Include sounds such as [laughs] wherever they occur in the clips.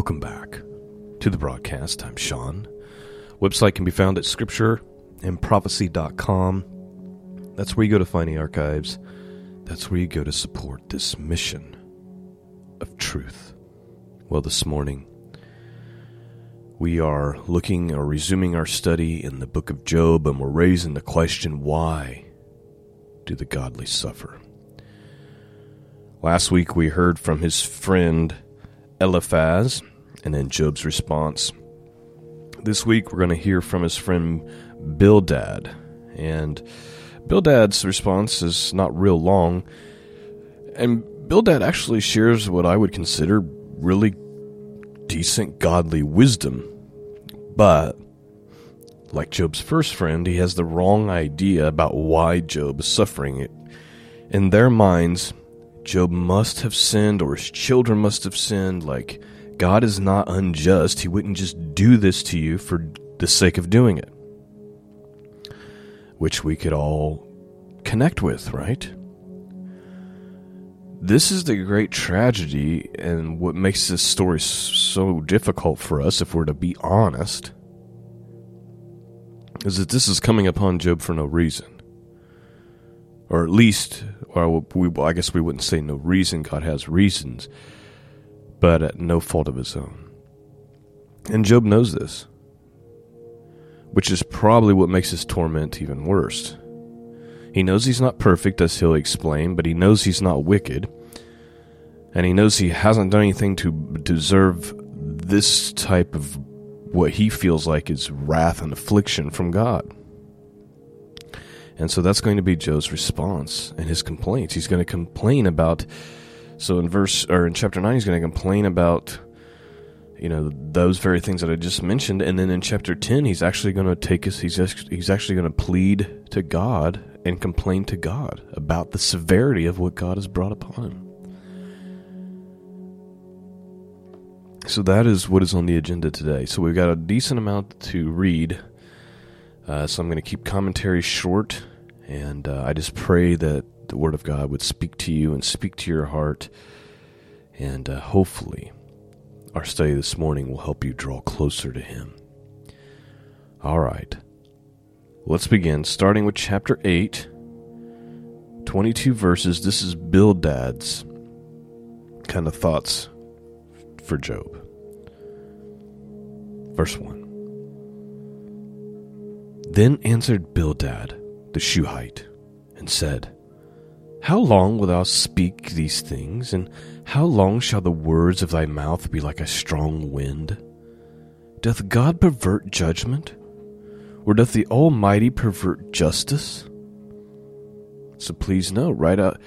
Welcome back to the broadcast. I'm Sean. Website can be found at scriptureandprophecy.com. That's where you go to find the archives. That's where you go to support this mission of truth. Well, this morning, we are looking or resuming our study in the book of Job, and we're raising the question why do the godly suffer? Last week we heard from his friend Eliphaz and then Job's response. This week we're going to hear from his friend Bildad. And Bildad's response is not real long. And Bildad actually shares what I would consider really decent godly wisdom. But, like Job's first friend, he has the wrong idea about why Job is suffering. It, in their minds, Job must have sinned or his children must have sinned. Like, God is not unjust. He wouldn't just do this to you for the sake of doing it. Which we could all connect with, right? This is the great tragedy and what makes this story so difficult for us, if we're to be honest, is that this is coming upon Job for no reason or at least, or we, I guess we wouldn't say no reason. God has reasons, but at no fault of his own. And Job knows this, which is probably what makes his torment even worse. He knows he's not perfect, as he'll explain, but he knows he's not wicked, and he knows he hasn't done anything to deserve this type of what he feels like is wrath and affliction from God. And so that's going to be Job's response and his complaints. He's going to complain about so in verse or in chapter 9 he's going to complain about you know those very things that I just mentioned and then in chapter 10 he's actually going to take us he's he's actually going to plead to God and complain to God about the severity of what God has brought upon him. So that is what is on the agenda today. So we've got a decent amount to read. Uh, so I'm going to keep commentary short and uh, I just pray that the Word of God would speak to you and speak to your heart. And uh, hopefully, our study this morning will help you draw closer to Him. All right. Let's begin, starting with chapter 8, 22 verses. This is Bildad's kind of thoughts for Job. Verse 1. Then answered Bildad the Shuhite, and said, How long wilt thou speak these things, and how long shall the words of thy mouth be like a strong wind? Doth God pervert judgment? Or doth the Almighty pervert justice? So please know, right out,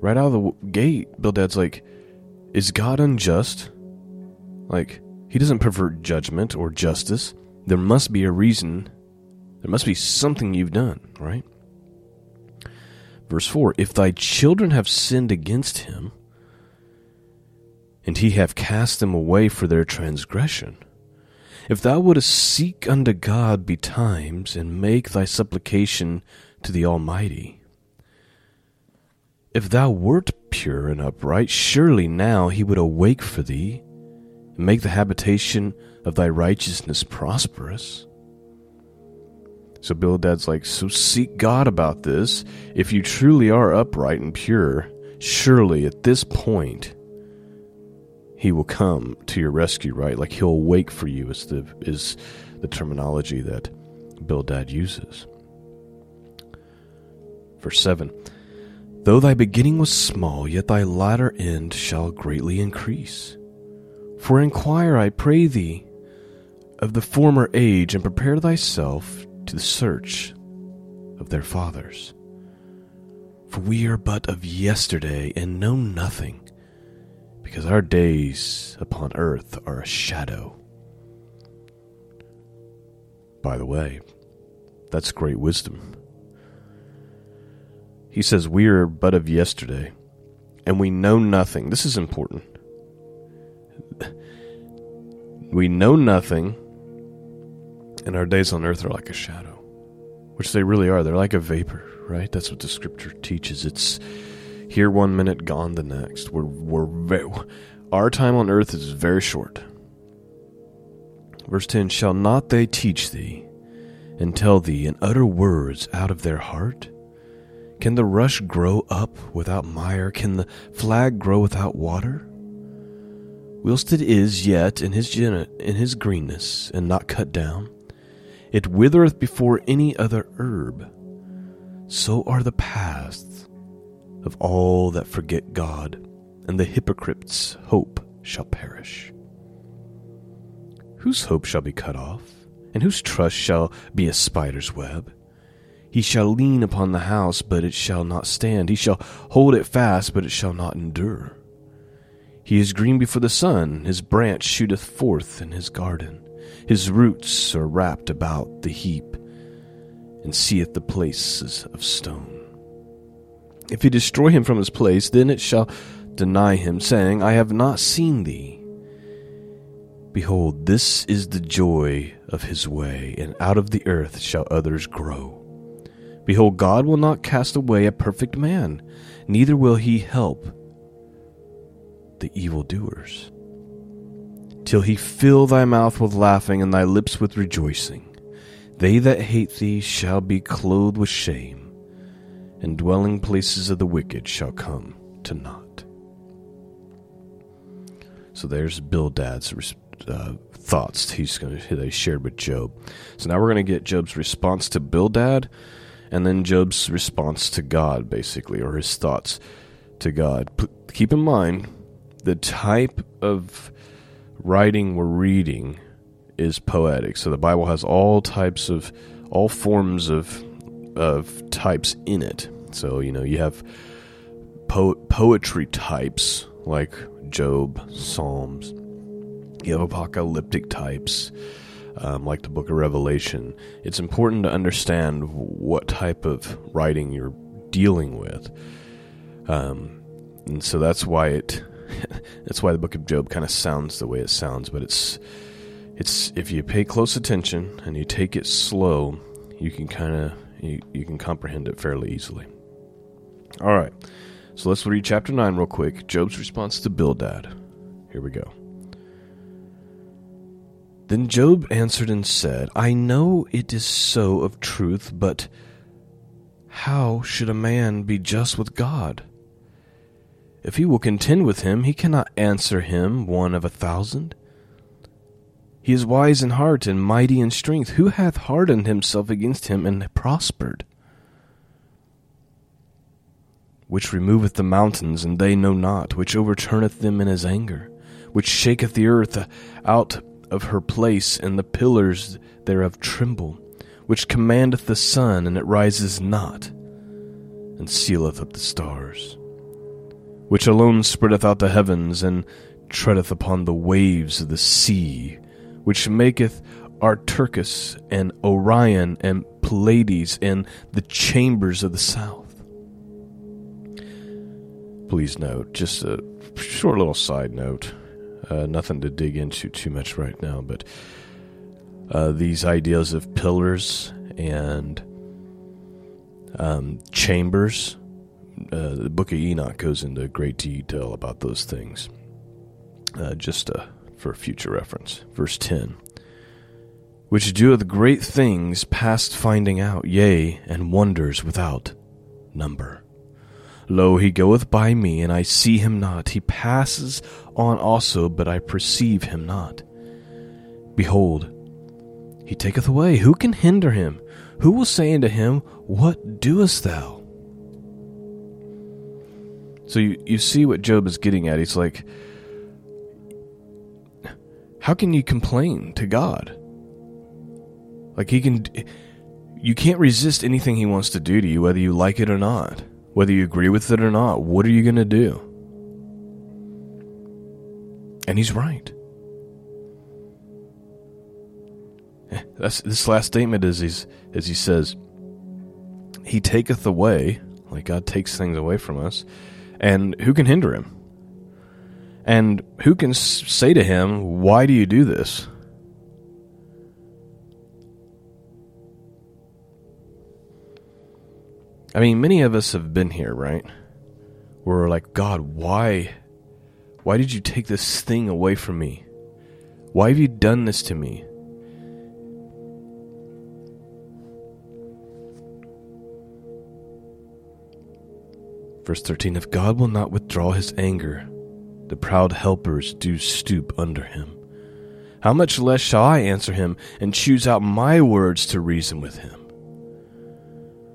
right out of the gate, Bildad's like, is God unjust? Like, he doesn't pervert judgment or justice. There must be a reason there must be something you've done, right? Verse 4 If thy children have sinned against him, and he have cast them away for their transgression, if thou wouldst seek unto God betimes, and make thy supplication to the Almighty, if thou wert pure and upright, surely now he would awake for thee, and make the habitation of thy righteousness prosperous. So Bildad's like, So seek God about this. If you truly are upright and pure, surely at this point he will come to your rescue, right? Like he'll wake for you is the is the terminology that Bildad uses. Verse 7 Though thy beginning was small, yet thy latter end shall greatly increase. For inquire, I pray thee, of the former age, and prepare thyself to the search of their fathers. For we are but of yesterday and know nothing, because our days upon earth are a shadow. By the way, that's great wisdom. He says, We are but of yesterday, and we know nothing. This is important. We know nothing, and our days on earth are like a shadow, which they really are. They're like a vapor, right? That's what the scripture teaches. It's here one minute, gone the next. We're we're our time on earth is very short. Verse 10 Shall not they teach thee and tell thee and utter words out of their heart? Can the rush grow up without mire? Can the flag grow without water? Whilst it is yet in his, gen- in his greenness and not cut down, it withereth before any other herb. So are the paths of all that forget God, and the hypocrite's hope shall perish. Whose hope shall be cut off, and whose trust shall be a spider's web? He shall lean upon the house, but it shall not stand. He shall hold it fast, but it shall not endure. He is green before the sun, his branch shooteth forth in his garden. His roots are wrapped about the heap, and seeth the places of stone. If he destroy him from his place, then it shall deny him, saying, I have not seen thee. Behold, this is the joy of his way, and out of the earth shall others grow. Behold, God will not cast away a perfect man, neither will he help the evildoers. Till he fill thy mouth with laughing and thy lips with rejoicing. They that hate thee shall be clothed with shame, and dwelling places of the wicked shall come to naught. So there's Bildad's uh, thoughts he's going to he shared with Job. So now we're going to get Job's response to Bildad, and then Job's response to God, basically, or his thoughts to God. P- keep in mind the type of writing we're reading is poetic. So the Bible has all types of all forms of of types in it. So you know you have po- poetry types like Job, Psalms. You have apocalyptic types, um, like the book of Revelation. It's important to understand what type of writing you're dealing with. Um, and so that's why it [laughs] that's why the book of Job kind of sounds the way it sounds, but it's it's if you pay close attention and you take it slow, you can kind of you, you can comprehend it fairly easily. All right. So let's read chapter 9 real quick. Job's response to Bildad. Here we go. Then Job answered and said, I know it is so of truth, but how should a man be just with God? If he will contend with him, he cannot answer him one of a thousand. He is wise in heart and mighty in strength. Who hath hardened himself against him and prospered? Which removeth the mountains, and they know not, which overturneth them in his anger, which shaketh the earth out of her place, and the pillars thereof tremble, which commandeth the sun, and it rises not, and sealeth up the stars, which alone spreadeth out the heavens, and treadeth upon the waves of the sea, which maketh Arcturus and Orion and Pleiades and the chambers of the south. Please note, just a short little side note, uh, nothing to dig into too much right now, but uh, these ideas of pillars and um, chambers, uh, the book of Enoch goes into great detail about those things. Uh, just uh, for future reference. Verse 10 Which doeth great things past finding out, yea, and wonders without number. Lo, he goeth by me, and I see him not. He passes on also, but I perceive him not. Behold, he taketh away. Who can hinder him? Who will say unto him, What doest thou? So you, you see what Job is getting at. He's like, how can you complain to God? Like he can you can't resist anything he wants to do to you whether you like it or not. Whether you agree with it or not. What are you going to do? And he's right. That's this last statement is he's, as he says, He taketh away, like God takes things away from us, and who can hinder him? And who can say to him, Why do you do this? I mean, many of us have been here, right? We're like, God, why? Why did you take this thing away from me? Why have you done this to me? Verse 13 If God will not withdraw his anger, the proud helpers do stoop under him. How much less shall I answer him and choose out my words to reason with him?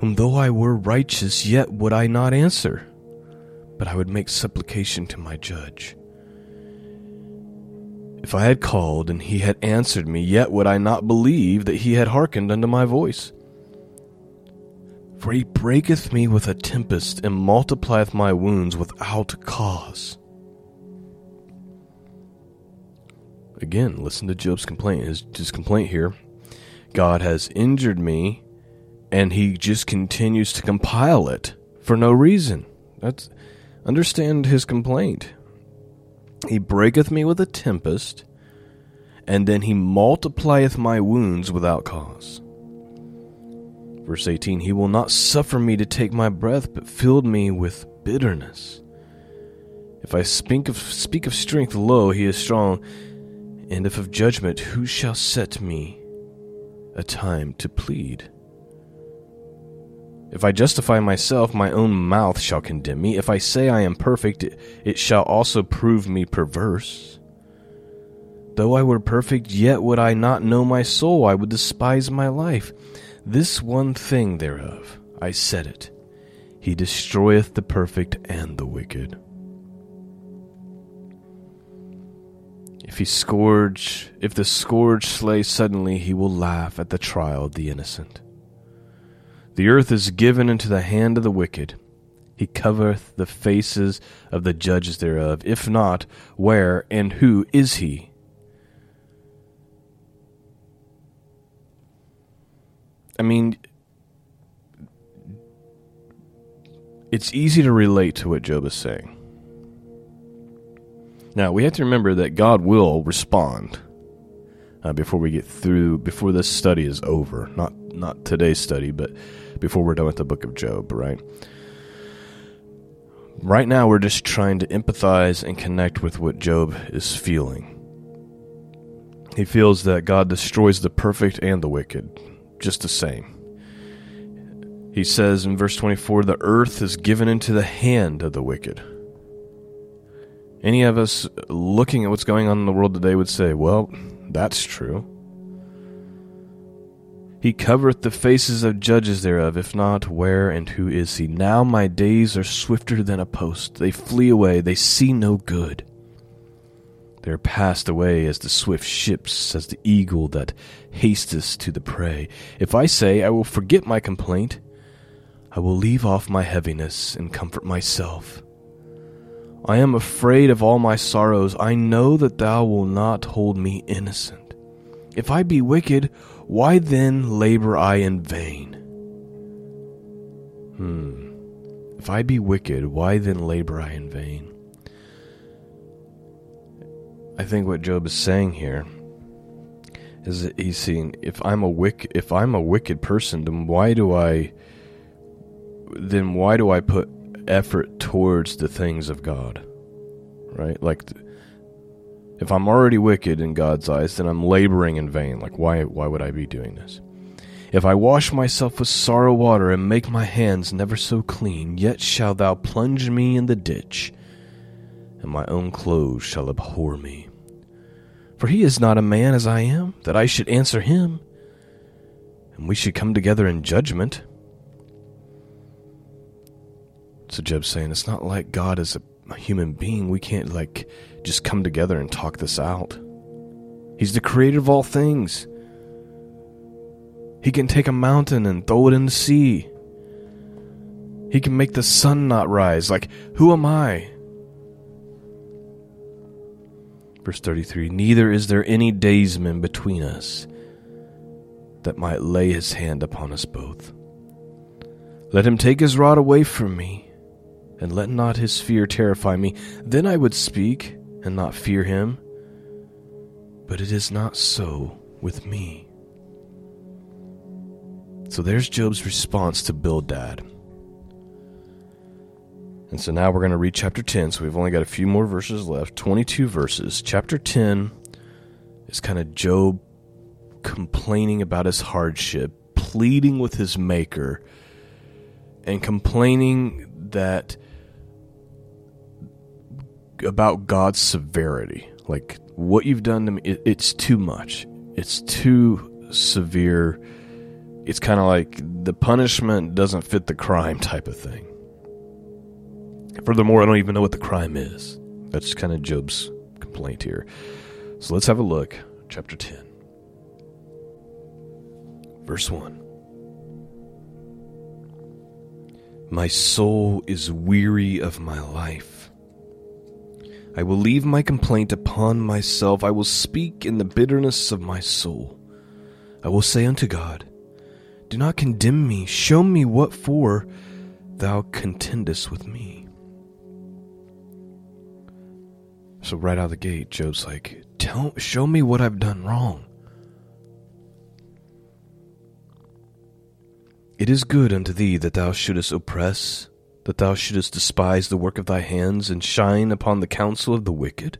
Whom though I were righteous, yet would I not answer, but I would make supplication to my judge. If I had called and he had answered me, yet would I not believe that he had hearkened unto my voice. For he breaketh me with a tempest and multiplieth my wounds without cause. Again, listen to Job's complaint. His, his complaint here God has injured me, and he just continues to compile it for no reason. That's understand his complaint. He breaketh me with a tempest, and then he multiplieth my wounds without cause. Verse 18 He will not suffer me to take my breath, but filled me with bitterness. If I speak of, speak of strength, lo, he is strong. And if of judgment, who shall set me a time to plead? If I justify myself, my own mouth shall condemn me. If I say I am perfect, it shall also prove me perverse. Though I were perfect, yet would I not know my soul. I would despise my life. This one thing thereof, I said it, he destroyeth the perfect and the wicked. If he scourge, if the scourge slay suddenly, he will laugh at the trial of the innocent. The earth is given into the hand of the wicked. He covereth the faces of the judges thereof. If not, where and who is he? I mean, it's easy to relate to what Job is saying. Now, we have to remember that God will respond uh, before we get through, before this study is over. Not, not today's study, but before we're done with the book of Job, right? Right now, we're just trying to empathize and connect with what Job is feeling. He feels that God destroys the perfect and the wicked just the same. He says in verse 24, the earth is given into the hand of the wicked. Any of us looking at what's going on in the world today would say, well, that's true. He covereth the faces of judges thereof, if not, where and who is he? Now my days are swifter than a post. They flee away, they see no good. They are passed away as the swift ships, as the eagle that hasteth to the prey. If I say, I will forget my complaint, I will leave off my heaviness and comfort myself. I am afraid of all my sorrows. I know that thou wilt not hold me innocent. If I be wicked, why then labor I in vain? Hmm. If I be wicked, why then labor I in vain? I think what Job is saying here is he's saying if I'm a wick if I'm a wicked person, then why do I then why do I put effort towards the things of God? Right? Like if I'm already wicked in God's eyes, then I'm laboring in vain. Like why why would I be doing this? If I wash myself with sorrow water and make my hands never so clean, yet shalt thou plunge me in the ditch, and my own clothes shall abhor me. For he is not a man as I am, that I should answer him, and we should come together in judgment. So Job's saying it's not like God is a, a human being. We can't like just come together and talk this out. He's the creator of all things. He can take a mountain and throw it in the sea. He can make the sun not rise. Like, who am I? Verse 33 Neither is there any daysman between us that might lay his hand upon us both. Let him take his rod away from me, and let not his fear terrify me. Then I would speak and not fear him. But it is not so with me. So there's Job's response to Bildad. And so now we're going to read chapter 10. So we've only got a few more verses left 22 verses. Chapter 10 is kind of Job complaining about his hardship, pleading with his Maker, and complaining that about God's severity. Like, what you've done to me, it, it's too much. It's too severe. It's kind of like the punishment doesn't fit the crime type of thing. Furthermore, I don't even know what the crime is. That's kind of Job's complaint here. So let's have a look. Chapter 10, verse 1. My soul is weary of my life. I will leave my complaint upon myself. I will speak in the bitterness of my soul. I will say unto God, Do not condemn me. Show me what for thou contendest with me. So right out of the gate, Job's like, "Tell, show me what I've done wrong." It is good unto thee that thou shouldest oppress, that thou shouldest despise the work of thy hands, and shine upon the counsel of the wicked.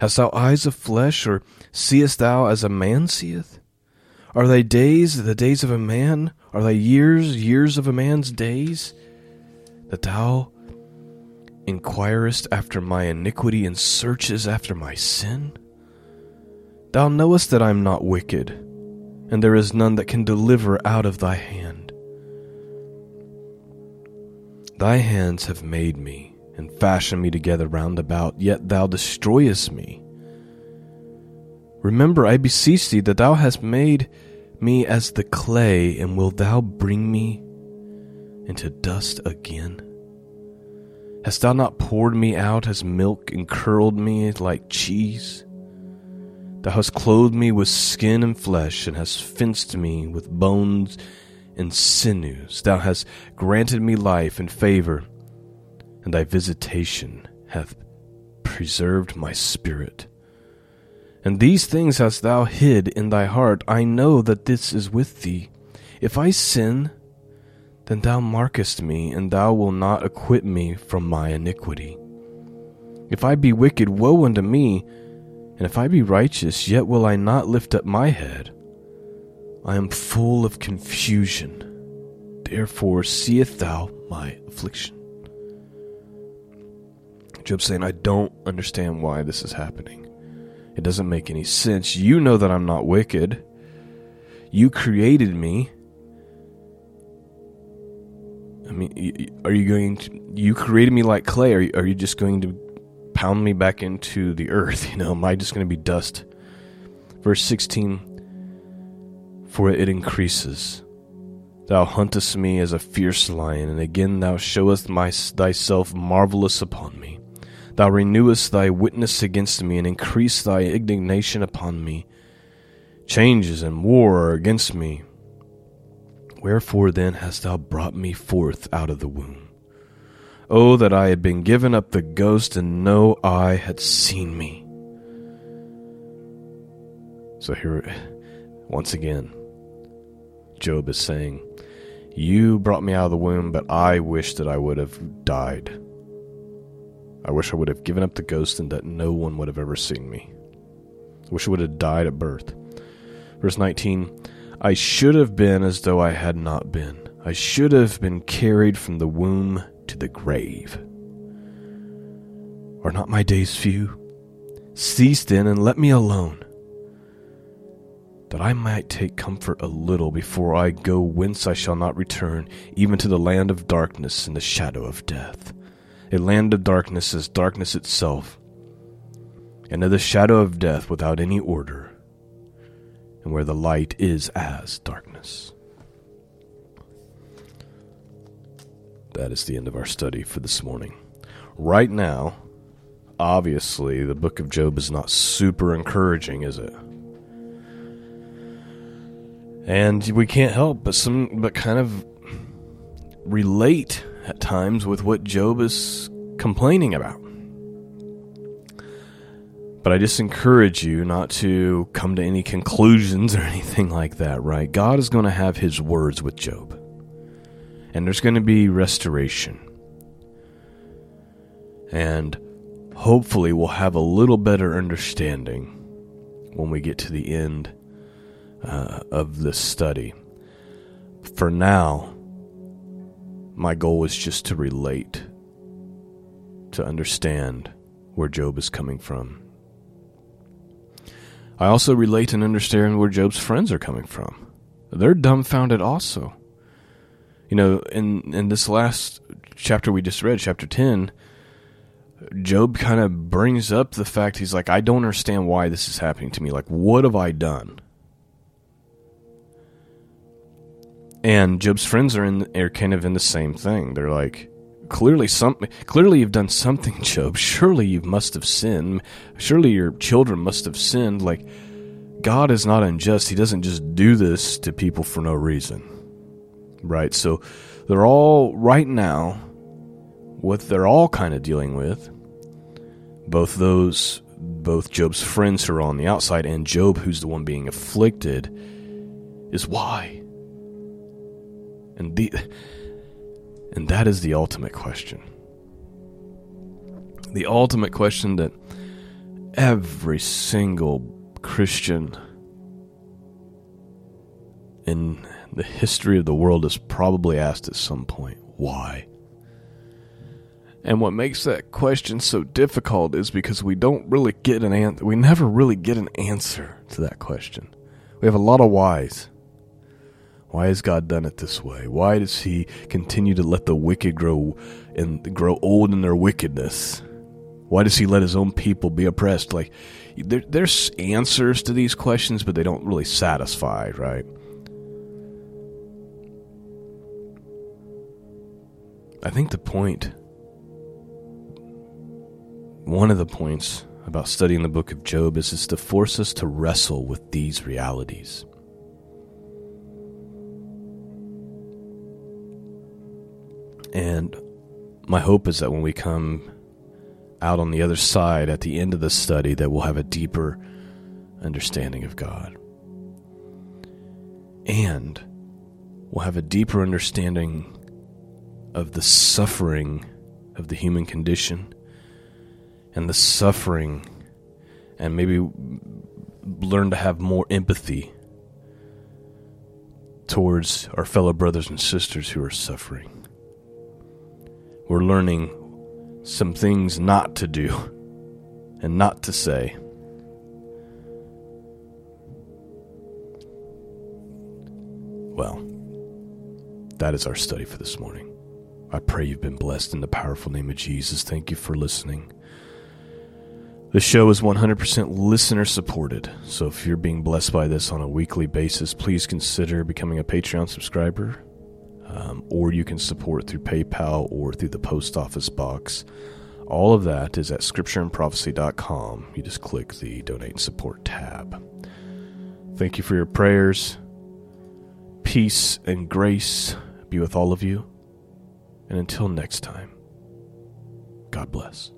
Hast thou eyes of flesh, or seest thou as a man seeth? Are thy days the days of a man? Are thy years years of a man's days? That thou inquirest after my iniquity and searchest after my sin? Thou knowest that I am not wicked, and there is none that can deliver out of thy hand. Thy hands have made me, and fashioned me together round about, yet thou destroyest me. Remember, I beseech thee, that thou hast made me as the clay, and wilt thou bring me into dust again? Hast thou not poured me out as milk and curled me like cheese? Thou hast clothed me with skin and flesh, and hast fenced me with bones and sinews. Thou hast granted me life and favor, and thy visitation hath preserved my spirit. And these things hast thou hid in thy heart. I know that this is with thee. If I sin, then thou markest me, and thou wilt not acquit me from my iniquity. If I be wicked, woe unto me, and if I be righteous, yet will I not lift up my head. I am full of confusion, therefore seest thou my affliction. Job saying, I don't understand why this is happening. It doesn't make any sense. You know that I'm not wicked. You created me mean, are you going to, you created me like clay? Are you, are you just going to pound me back into the earth? [laughs] You know, am I just going to be dust? Verse 16 For it increases. Thou huntest me as a fierce lion, and again thou showest my, thyself marvelous upon me. Thou renewest thy witness against me, and increase thy indignation upon me. Changes and war are against me. Wherefore then hast thou brought me forth out of the womb? Oh, that I had been given up the ghost, and no eye had seen me. So here, once again, Job is saying, You brought me out of the womb, but I wish that I would have died. I wish I would have given up the ghost and that no one would have ever seen me. I wish I would have died at birth. Verse 19 I should have been as though I had not been. I should have been carried from the womb to the grave. Are not my days few? Cease then and let me alone, that I might take comfort a little before I go whence I shall not return, even to the land of darkness and the shadow of death. A land of darkness is darkness itself, and of the shadow of death without any order and where the light is as darkness. That is the end of our study for this morning. Right now, obviously, the book of Job is not super encouraging, is it? And we can't help but some but kind of relate at times with what Job is complaining about. But I just encourage you not to come to any conclusions [laughs] or anything like that, right? God is going to have his words with Job. And there's going to be restoration. And hopefully, we'll have a little better understanding when we get to the end uh, of this study. For now, my goal is just to relate, to understand where Job is coming from. I also relate and understand where Job's friends are coming from. They're dumbfounded also. You know, in in this last chapter we just read, chapter 10, Job kind of brings up the fact he's like, I don't understand why this is happening to me. Like, what have I done? And Job's friends are in are kind of in the same thing. They're like, clearly some clearly you've done something, [laughs] Job. Surely you must have sinned. Surely your children must have sinned. Like God is not unjust. He doesn't just do this to people for no reason. Right? So they're all right now what they're all kind of dealing with. Both those both Job's friends who are on the outside and Job who's the one being afflicted is why and the and that is the ultimate question. The ultimate question that every single Christian in the history of the world has probably asked at some point why? And what makes that question so difficult is because we don't really get an answer. We never really get an answer to that question. We have a lot of whys. Why has God done it this way? Why does He continue to let the wicked grow and grow old in their wickedness? Why does He let His own people be oppressed? Like, there, there's answers to these questions, but they don't really satisfy, right? I think the point, one of the points about studying the book of Job is, is to force us to wrestle with these realities. And my hope is that when we come out on the other side at the end of the study that we'll have a deeper understanding of God. And we'll have a deeper understanding of the suffering of the human condition and the suffering and maybe learn to have more empathy towards our fellow brothers and sisters who are suffering we're learning some things not to do and not to say. Well, that is our study for this morning. I pray you've been blessed in the powerful name of Jesus. Thank you for listening. The show is 100% listener supported, so if you're being blessed by this on a weekly basis, please consider becoming a Patreon subscriber um, or you can support through PayPal or through the post office box. All of that is at scriptureandprophecy.com. You just click the donate and support tab. Thank you for your prayers. Peace and grace be with all of you. And until next time, God bless.